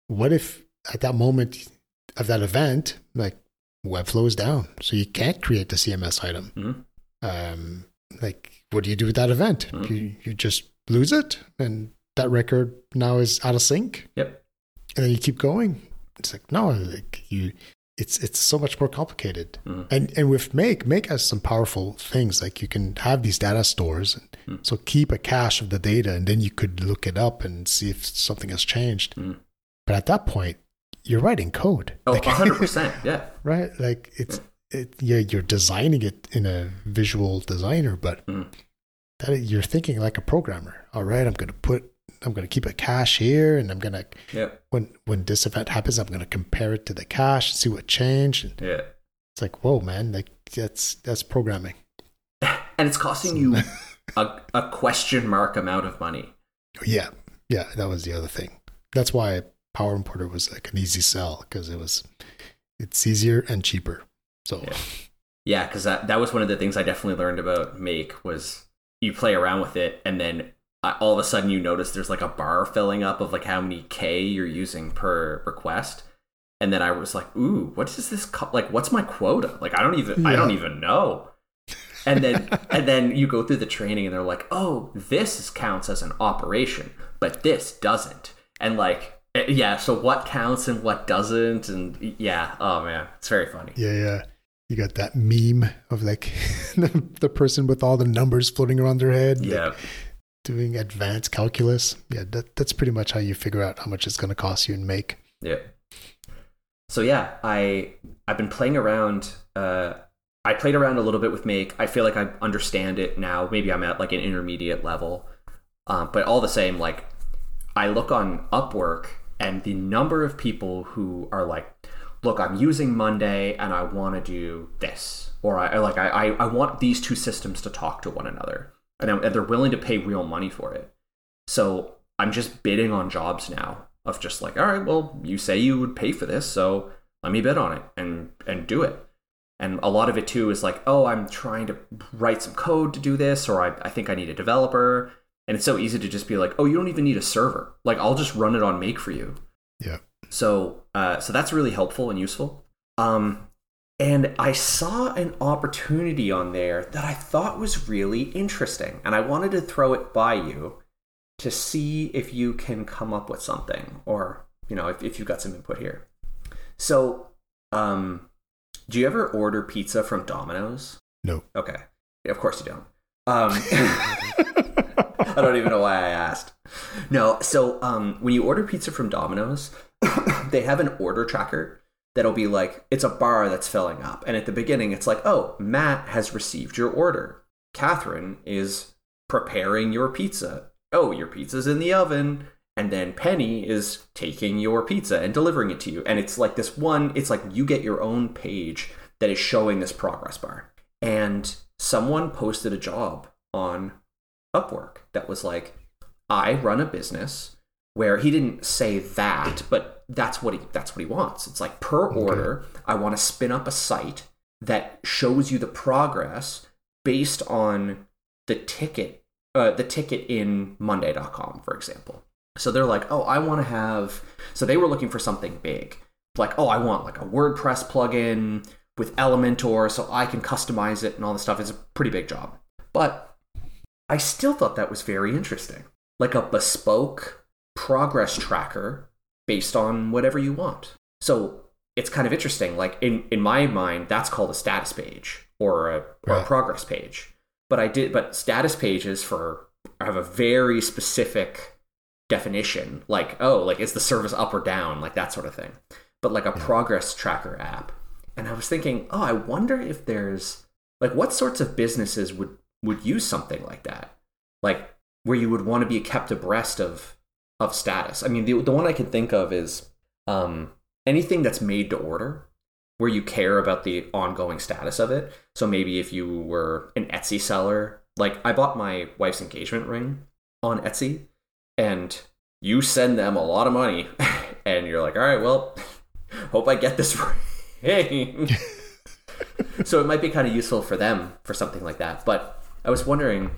what if at that moment of that event, like Webflow is down, so you can't create the CMS item. Mhm. Um, like, what do you do with that event? Mhm. You you just lose it, and that record now is out of sync Yep. and then you keep going. It's like no, like you, it's it's so much more complicated. Mhm. And and with Make, Make has some powerful things like you can have these data stores, and Mm. so keep a cache of the data, and then you could look it up and see if something has changed. Mm. But at that point, you're writing code, Oh, Like- 100%. Yeah. right? Like it's it, yeah, you're designing it in a visual designer, but Mm. that you're thinking like a programmer. All right, I'm going to put, I'm going to keep a cache here, and I'm going to yeah. when when this event happens, I'm going to compare it to the cache, see what changed. And Yeah. it's like, whoa, man, like that's that's programming. And it's costing you a, a question mark amount of money. Yeah, yeah, that was the other thing. That's why Power Importer was like an easy sell because it was it's easier and cheaper. So Yeah. Yeah, because that, that was one of the things I definitely learned about Make was you play around with it, and then uh, all of a sudden you notice there's like a bar filling up of like how many K you're using per request. And then I was like, ooh, what is this? Co- like, what's my quota? Like, I don't even, I don't even know. And then, and then you go through the training, and they're like, oh, this is- counts as an operation, but this doesn't. And like, eh, yeah, so what counts and what doesn't? And yeah, oh man, it's very funny. yeah, yeah. You got that meme of like the, the person with all the numbers floating around their head, like, Yeah. doing advanced calculus. Yeah, that, that's pretty much how you figure out how much it's going to cost you and make. Yeah. So yeah, I I've been playing around. Uh, I played around a little bit with Make. I feel like I understand it now. Maybe I'm at like an intermediate level, um, but all the same, like I look on Upwork and the number of people who are like, "Look, I'm using Monday and I want to do this," or I or like I, I I want these two systems to talk to one another, and, and they're willing to pay real money for it. So I'm just bidding on jobs now of just like, all right, well, you say you would pay for this, so let me bid on it and and do it. And a lot of it too is like, oh, I'm trying to write some code to do this, or I, I think I need a developer. And it's so easy to just be like, oh, you don't even need a server. Like I'll just run it on Make for you. Yeah. So uh, so that's really helpful and useful. Um, and I saw an opportunity on there that I thought was really interesting, and I wanted to throw it by you to see if you can come up with something, or you know, if, if you've got some input here. So, um, do you ever order pizza from Domino's? No. Okay, of course you don't. Um, I don't even know why I asked. No, so um, when you order pizza from Domino's, they have an order tracker that'll be like it's a bar that's filling up, and at the beginning it's like, oh, Matt has received your order. Catherine is preparing your pizza. Oh, your pizza's in the oven. And then Penny is taking your pizza and delivering it to you. And it's like this one, it's like you get your own page that is showing this progress bar. And someone posted a job on Upwork that was like, I run a business where he didn't say that, but that's what he that's what he wants. It's like per okay. order, I want to spin up a site that shows you the progress based on the ticket uh, the ticket in monday.com for example. So they're like oh i want to have so they were looking for something big. Like oh i want like a wordpress plugin with elementor so i can customize it and all this stuff. It's a pretty big job. But i still thought that was very interesting. Like a bespoke progress tracker based on whatever you want. So it's kind of interesting like in, in my mind that's called a status page or a, or a progress page. But I did but status pages for have a very specific definition like oh like is the service up or down? Like that sort of thing. But like a yeah. progress tracker app. And I was thinking oh I wonder if there's like what sorts of businesses would would use something like that? Like where you would want to be kept abreast of of status I mean the, the one I can think of is um anything that's made to order where you care about the ongoing status of it. So maybe if you were an Etsy seller, like I bought my wife's engagement ring on Etsy and you send them a lot of money and you're like, all right, well, hope I get this ring. so it might be kind of useful for them for something like that. But I was wondering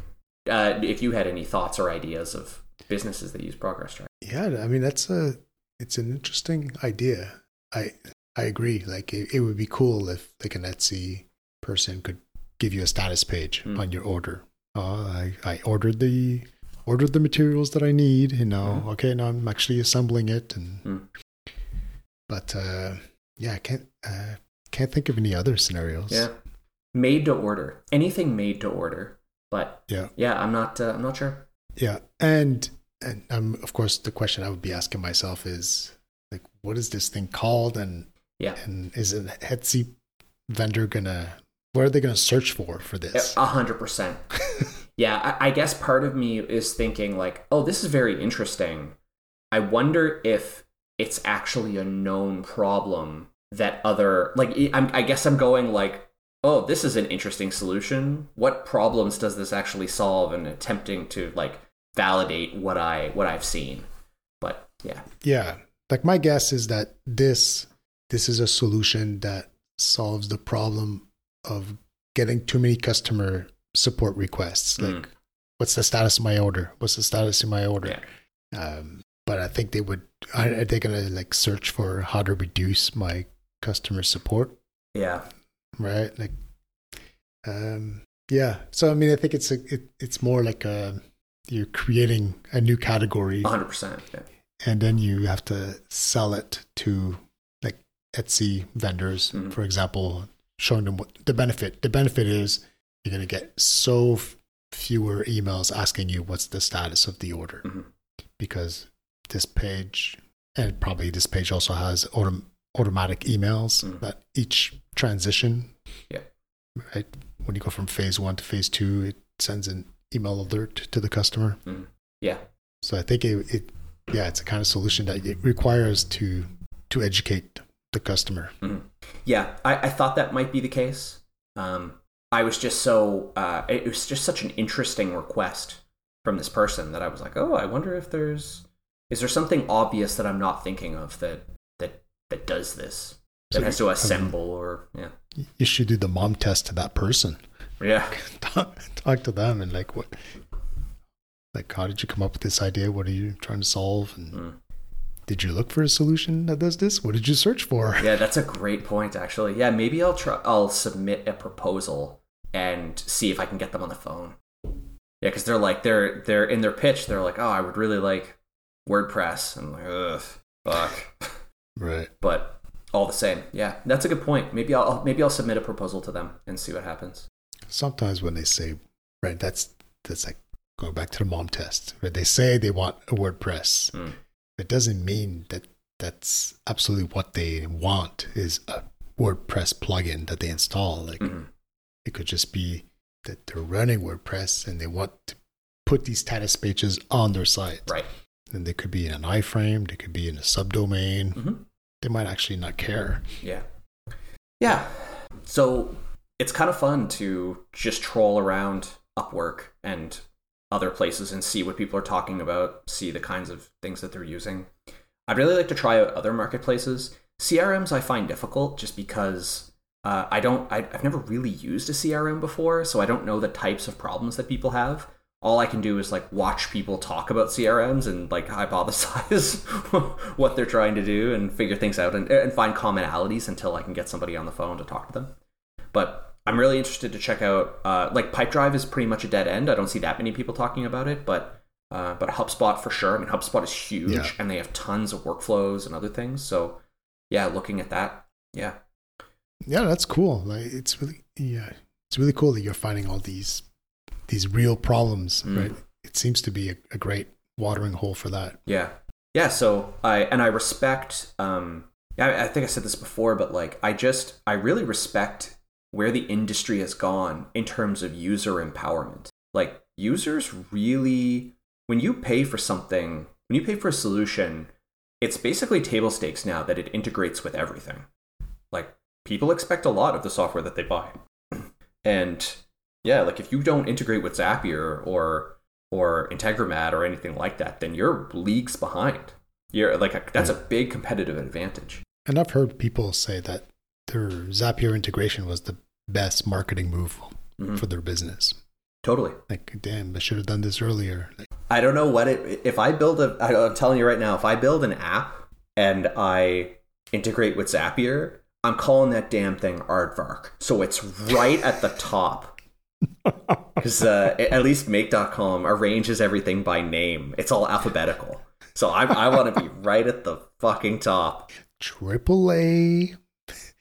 uh, if you had any thoughts or ideas of businesses that use progress track. Yeah, I mean that's a it's an interesting idea. I I agree. Like it, it would be cool if like an Etsy person could give you a status page mm. on your order. Uh, I I ordered the ordered the materials that I need. You know, mm. okay, now I'm actually assembling it, and mm. but uh, yeah, I can't uh, can't think of any other scenarios. Yeah, made to order. Anything made to order. But yeah, yeah, I'm not uh, I'm not sure. Yeah, and and um, of course the question I would be asking myself is like, what is this thing called, and yeah. And is an Etsy vendor gonna what are they gonna search for for this? A hundred percent. Yeah, I, I guess part of me is thinking like, oh, this is very interesting. I wonder if it's actually a known problem that other like I'm, I guess I'm going like, oh, this is an interesting solution. What problems does this actually solve? And attempting to like validate what I what I've seen. But yeah, yeah. Like my guess is that this this is a solution that solves the problem of getting too many customer support requests. Mm. Like, what's the status of my order? What's the status of my order? Yeah. Um, but I think they would. Are they to like search for how to reduce my customer support? Yeah. Right. Like, um, yeah. So I mean, I think it's a, it, it's more like a you're creating a new category. 100. percent And then you have to sell it to like Etsy vendors, mm-hmm. for example, showing them what the benefit. The benefit is you're going to get so f- fewer emails asking you what's the status of the order mm-hmm. because this page and probably this page also has autom- automatic emails mm-hmm. that each transition yeah right when you go from phase one to phase two it sends an email alert to the customer mm-hmm. yeah so i think it, it yeah it's a kind of solution that it requires to to educate the customer. Mm-hmm. Yeah, I, I, thought that might be the case. Um, I was just so uh, it was just such an interesting request from this person that I was like, oh, I wonder if there's is there something obvious that I'm not thinking of that that that does this that so has to assemble I mean, or yeah. You should do the mom test to that person. Yeah, talk, talk to them and like what, like how did you come up with this idea? What are you trying to solve? And mm did you look for a solution that does this? What did you search for? Yeah, that's a great point actually. Yeah, maybe I'll try I'll submit a proposal and see if I can get them on the phone. Yeah, cuz they're like they're they're in their pitch, they're like, "Oh, I would really like WordPress." And I'm like, "Ugh, fuck." Right. But all the same, yeah, that's a good point. Maybe I'll maybe I'll submit a proposal to them and see what happens. Sometimes when they say, right, that's that's like going back to the mom test. Right? They say they want a WordPress. Mm it doesn't mean that that's absolutely what they want is a WordPress plugin that they install. Like Mhm. it could just be that they're running WordPress and they want to put these status pages on their site. Right. And they could be in an iframe, they could be in a subdomain. Mhm. They might actually not care. Yeah. Yeah. So it's kind of fun to just troll around Upwork and other places and see what people are talking about, see the kinds of things that they're using. I'd really like to try out other marketplaces. CRMs I find difficult just because uh, I don't, I, I've never really used a CRM before, so I don't know the types of problems that people have. All I can do is like watch people talk about CRMs and like hypothesize what they're trying to do and figure things out and, and find commonalities until I can get somebody on the phone to talk to them. But I'm really interested to check out uh, like Pipedrive is pretty much a dead end. I don't see that many people talking about it, but uh, but HubSpot for sure. I mean, HubSpot is huge Yeah. and they have tons of workflows and other things. So yeah, looking at that, yeah, Yeah, that's cool. Like it's really yeah, it's really cool that you're finding all these these real problems, Mm. right? It seems to be a, a great watering hole for that. Yeah. Yeah, so I and I respect um I, I think I said this before, but like I just I really respect where the industry has gone in terms of user empowerment. Like users really when you pay for something, when you pay for a solution, it's basically table stakes now that it integrates with everything. Like people expect a lot of the software that they buy. And yeah, like if you don't integrate with Zapier or or Integromat or anything like that, then you're leagues behind. You're like a, that's a big competitive advantage. And I've heard people say that their Zapier integration was the best marketing move Mhm. for their business. Totally. Like, damn, I should have done this earlier. Like, I don't know what it. If I build a, I'm telling you right now, if I build an app and I integrate with Zapier, I'm calling that damn thing Aardvark. So it's right at the top. Because uh, at least Make.com arranges everything by name. It's all alphabetical. So I, I want to be right at the fucking top. triple A,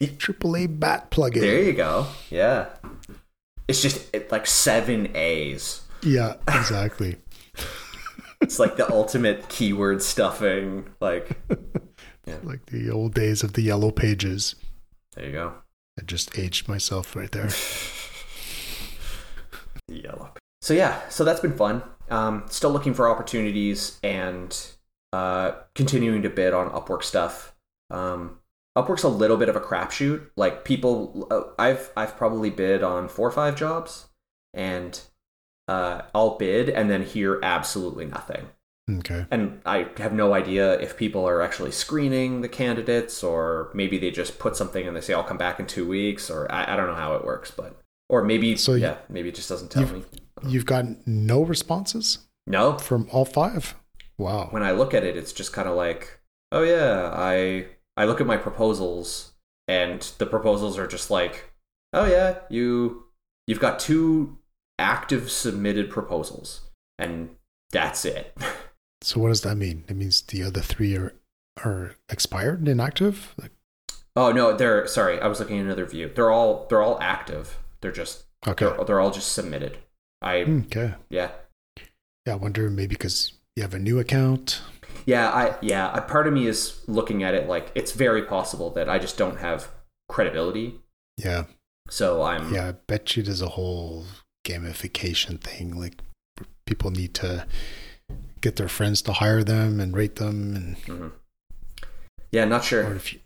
triple A bat plugin. There you go. Yeah. It's just it, like seven A's. Yeah, exactly. It's like the ultimate keyword stuffing. Like, like the old days of the yellow pages. there you go. I just aged myself right there. Yellow. So yeah, so that's been fun. Um, still looking for opportunities and uh, continuing to bid on Upwork stuff. Um, Upwork's a little bit of a crapshoot. Like people, uh, I've I've probably bid on four or five jobs, and uh, I'll bid and then hear absolutely nothing. Okay. And I have no idea if people are actually screening the candidates or maybe they just put something and they say, I'll come back in two weeks, or I, I don't know how it works, but, or maybe, So you- yeah, maybe it just doesn't tell me. You've gotten no responses No, from all five? Wow. when I look at it, it's just kind of like, oh yeah, I, I look at my proposals and the proposals are just like, oh yeah, you, you've got two active submitted proposals and that's it. So what does that mean? It means the other three are are expired and inactive? Like, Oh no, they're sorry. I was looking at another view. They're all they're all active. They're just okay. they're, they're all just submitted. I hmm, Okay. yeah Yeah, I wonder maybe because you have a new account. Yeah I yeah. A part of me is looking at it like it's very possible that I just don't have credibility. Yeah. So I'm Yeah, I bet you there's a whole gamification thing. Like people need to get their friends to hire them and rate them and mhm. yeah not or sure. if you,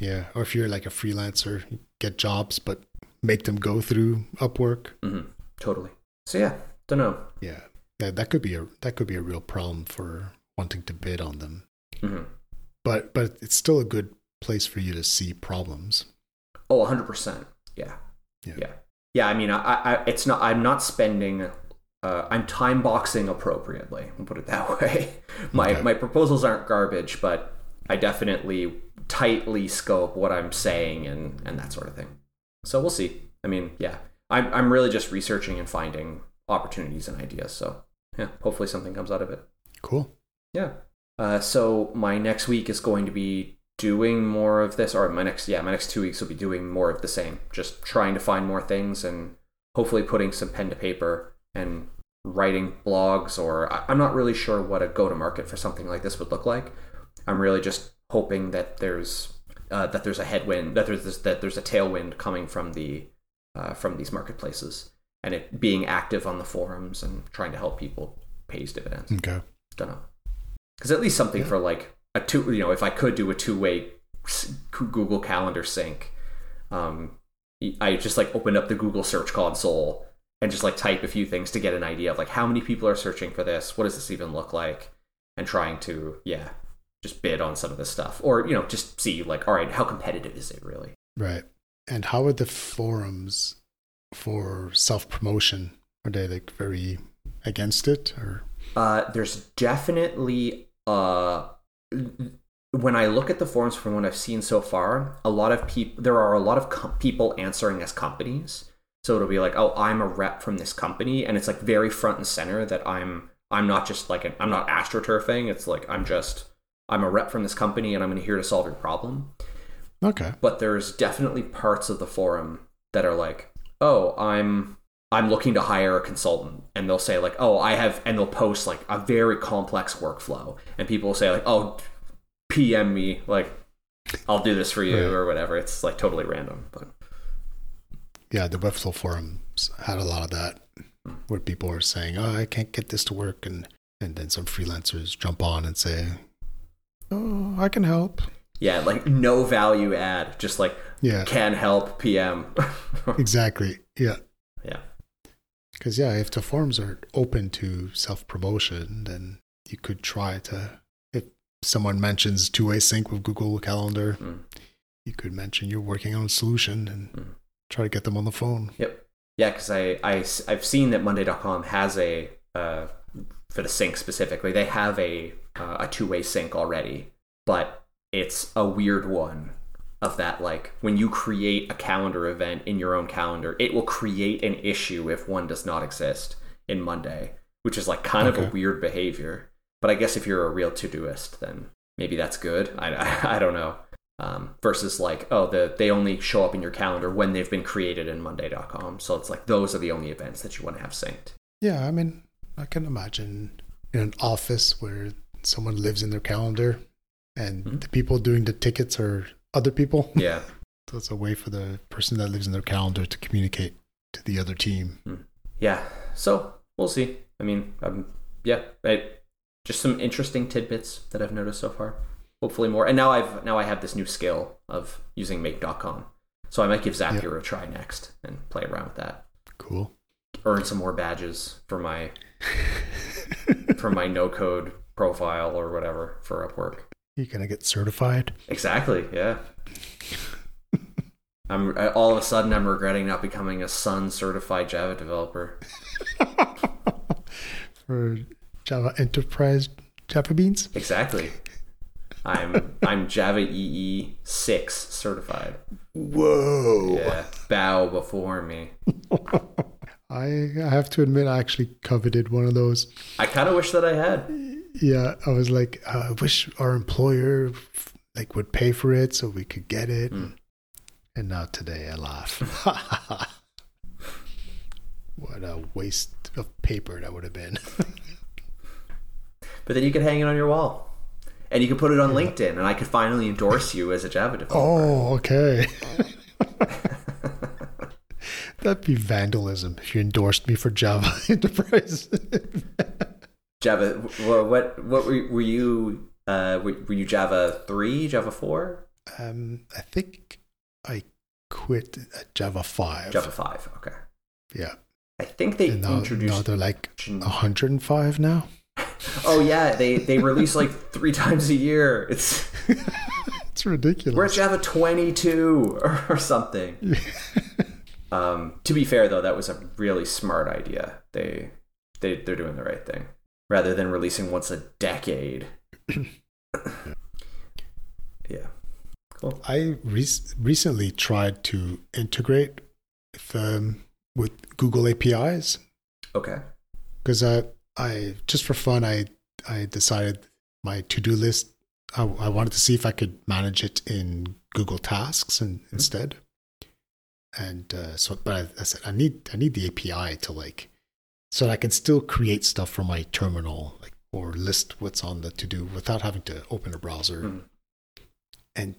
yeah, or if you're like a freelancer, get jobs but make them go through Upwork. hmm Totally. So yeah, don't know. Yeah. Yeah, that could be a that could be a real problem for wanting to bid on them. hmm But but it's still a good place for you to see problems. Oh, 100 percent. Yeah. Yeah. yeah, yeah. I mean, I, I it's not. I'm not spending. Uh, I'm time boxing appropriately. I'll put it that way. My Okay. my proposals aren't garbage, but I definitely tightly scope what I'm saying and and that sort of thing. So we'll see. I mean, yeah, I'm I'm really just researching and finding opportunities and ideas. So yeah, hopefully something comes out of it. Cool. Yeah. Uh, so my next week is going to be doing more of this, or my next yeah, my next two weeks will be doing more of the same. Just trying to find more things and hopefully putting some pen to paper and writing blogs. Or I- I'm not really sure what a go to market for something like this would look like. I'm really just hoping that there's uh, that there's a headwind, that there's this, that there's a tailwind coming from the uh, from these marketplaces, and it being active on the forums and trying to help people pays dividends. Okay. Don't know, because at least something Yeah. for like a two, you know, if I could do a two way Google Calendar sync, um, I just like opened up the Google Search Console and just like type a few things to get an idea of like how many people are searching for this, what does this even look like, and trying to yeah, just bid on some of this stuff, or you know, just see like all right, how competitive is it really? Right. And how are the forums for self promotion? Are they like very against it or Uh, there's definitely uh, when I look at the forums from what I've seen so far, a lot of people there are a lot of com- people answering as companies. So it'll be like, oh, I'm a rep from this company, and it's like very front and center that I'm I'm not just like an, I'm not astroturfing. It's like I'm just I'm a rep from this company, and I'm here to solve your problem. Okay. But there's definitely parts of the forum that are like, oh, I'm I'm looking to hire a consultant, and they'll say like, oh, I have, and they'll post like a very complex workflow, and people will say like, oh, PM me, like, I'll do this for you Right. or whatever. It's like totally random, but Yeah, the Webflow forums had a lot of that hmm. where people are saying, Oh, I can't get this to work and and then some freelancers jump on and say, Oh, I can help. yeah, like no value add, just like Yeah, can help PM. exactly. Yeah. yeah, Because, yeah, if the forums are open to self promotion, then you could try to, if someone mentions two way sync with Google Calendar, Mm. you could mention you're working on a solution and Mm. try to get them on the phone. Yep. Yeah, because I, I, I've seen that Monday.com has a, uh, for the sync specifically, they have a, uh, a two way sync already, but it's a weird one of that. Like when you create a calendar event in your own calendar, it will create an issue if one does not exist in Monday, which is like kind of a weird behavior. But I guess if you're a real to-doist then maybe that's good. I, I, I don't know. Um, versus like, oh, the they only show up in your calendar when they've been created in Monday.com. So it's like those are the only events that you want to have synced. Yeah, I mean, I can imagine in an office where someone lives in their calendar and Mhm. the people doing the tickets are other people. Yeah, So it's a way for the person that lives in their calendar to communicate to the other team. yeah. So we'll see. I mean, um, yeah, I, just some interesting tidbits that I've noticed so far. Hopefully more. And now I've now I have this new skill of using Make.com. So I might give Zapier a try next and play around with that. Cool. Earn some more badges for my for my no code profile or whatever for Upwork. You're going to get certified. Exactly. Yeah. I'm I- all of a sudden I'm regretting not becoming a Sun certified Java developer. for Java Enterprise Java Beans. Exactly. I'm I'm Java EE six certified. Whoa. Yeah. Bow before me. I, I have to admit, I actually coveted one of those. I kind of wish that I had. Yeah, I was like, uh, I wish our employer like would pay for it so we could get it. Mm. And now today I laugh. what a waste of paper that would have been. But then you could hang it on your wall. And you could put it on LinkedIn and I could finally endorse you as a Java developer. oh, okay. That'd be vandalism if you endorsed me for Java Enterprise. Java what what, were, were you uh were, were you Java 3, Java 4? um, I think I quit at Java 5. Java 5. Okay. Yeah. I think they now, now they're like 105 now. Oh yeah, they they release like 3 times a year. It's It's ridiculous. We're at Java 22 or, or something. um, to be fair, though, that was a really smart idea. They they they're doing the right thing rather than releasing once a decade. yeah, cool. I re- recently tried to integrate with, um, with Google APIs Okay. because I, I just for fun I I decided my to do list I, I wanted to see if I could manage it in Google Tasks and, instead. And uh, so, but I, I said I need I need the API to like so that I can still create stuff from my terminal like or list what's on the to do without having to open a browser. Mhm. and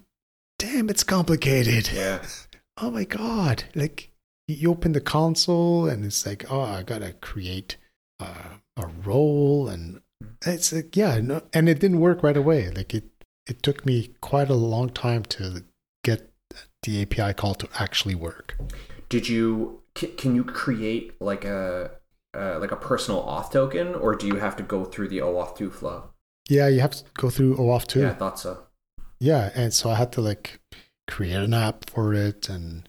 damn, it's complicated. Yeah. Oh my god! Like you open the console and it's like, oh, I gotta create uh, a role, and it's like, yeah, no, and it didn't work right away. Like it, it took me quite a long time to get the API call to actually work. Did you can you create like a uh, like a personal auth token, or do you have to go through the OAuth 2 flow? Yeah, you have to go through OAuth two. Yeah, I thought so. Yeah, and so I had to like create an app for it, and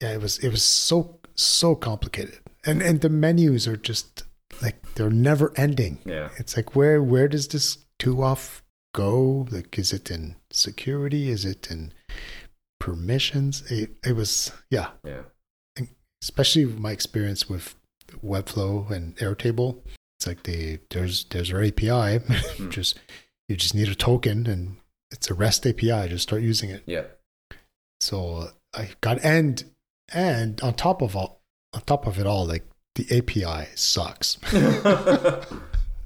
yeah, it was it was so so complicated, and and the menus are just like they're never ending. Yeah. It's like where where does this two off go? Like, is it in security? Is it in permissions? It it was yeah, Yeah. especially my experience with Webflow and Airtable. It's like they there's there's our API, hmm. just you just need a token and it's a REST API. Just start using it. Yeah. So I got and and on top of all on top of it all, like the API sucks.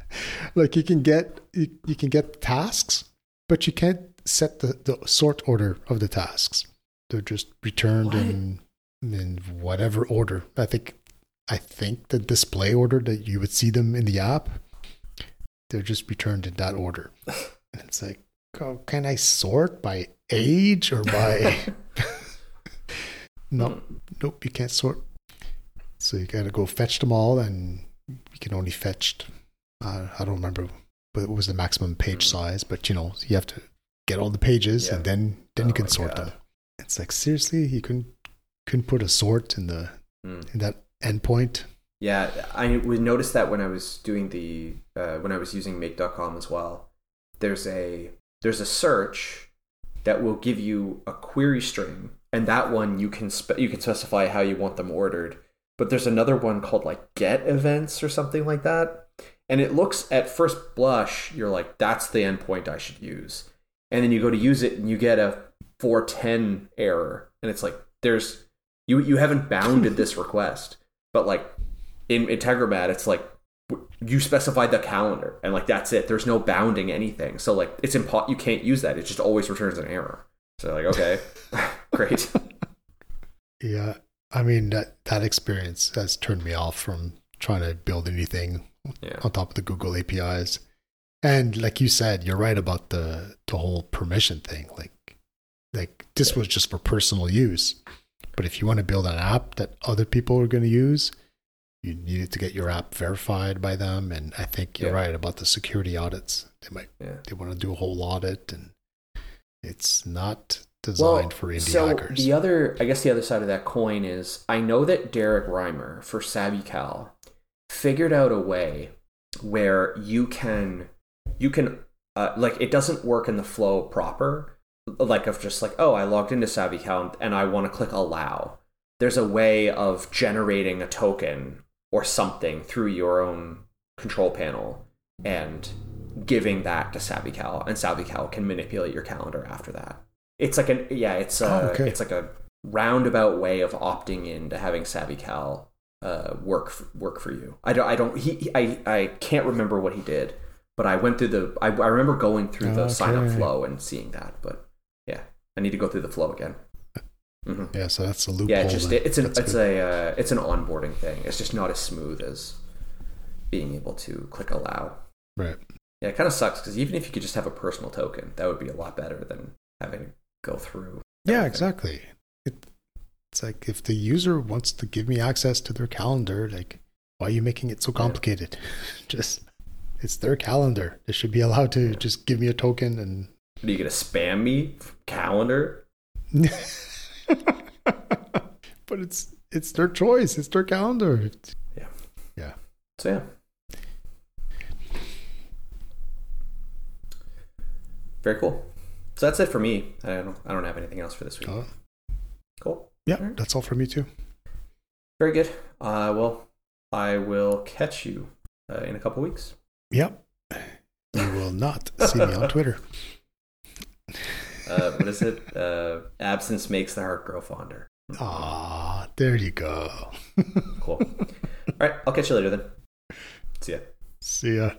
like you can get you, you can get tasks, but you can't set the, the sort order of the tasks. They're just returned What? in in whatever order. I think I think the display order that you would see them in the app, they're just returned in that order. And it's like, oh, can I sort by age or by no, nope, you can't sort. So you gotta go fetch them all, and you can only fetch. Uh, I don't remember what was the maximum page Mm. size, but you know you have to get all the pages, Yeah. and then then Oh you can sort God. them. It's like seriously, you couldn't couldn't put a sort in the Mm. in that endpoint. Yeah, I would notice that when I was doing the uh, when I was using make.com as well. There's a there's a search that will give you a query string, and that one you can spe- you can specify how you want them ordered. But there's another one called like get events or something like that, and it looks at first blush you're like that's the endpoint I should use, and then you go to use it and you get a 410 error, and it's like there's you you haven't bounded this request, but like in Integromat, it's like you specify the calendar and like that's it. There's no bounding anything. So like it's impo- you can't use that. It just always returns an error. So like okay, great. Yeah, I mean that that experience has turned me off from trying to build anything Yeah. on top of the Google APIs. And like you said, you're right about the the whole permission thing. Like like this was just for personal use. But if you want to build an app that other people are going to use, you needed to get your app verified by them. And I think you're Yeah. right about the security audits. They might Yeah. they want to do a whole audit, and it's not designed for indie so hackers. the other, I guess, the other side of that coin is I know that Derrick Reimer for SavvyCal figured out a way where you can you can uh, like it doesn't work in the flow proper like of just like oh I logged into SavvyCal and I want to click allow. There's a way of generating a token or something through your own control panel and giving that to SavvyCal, and SavvyCal can manipulate your calendar after that. It's like an yeah, it's a Oh, okay. it's like a roundabout way of opting in to having SavvyCal uh, work f- work for you. I don't I don't he, I I can't remember what he did, but I went through the I, I remember going through the sign up flow and seeing that. But I need to go through the flow again. hmm yeah, so that's a loophole. Yeah, it's just it's an That's it's good. a uh, it's an onboarding thing. It's just not as smooth as being able to click allow. right. Yeah, it kind of sucks because even if you could just have a personal token, that would be a lot better than having to go through. Yeah, exactly. It, it's like if the user wants to give me access to their calendar, like, why are you making it so complicated? just, it's their calendar. They should be allowed to just give me a token and. Are you gonna spam me calendar? but it's it's their choice. It's their calendar. Yeah. Yeah. So yeah. Very cool. So that's it for me. I don't I don't have anything else for this week. Uh, Cool. yeah, Alright. that's all for me too. Very good. Uh, well, I will catch you uh, in a couple weeks. Yep. You will not see me on Twitter. Uh, what is it? Uh, absence makes the heart grow fonder. Ah, there you go. Cool. All right, I'll catch you later then. See ya. See ya.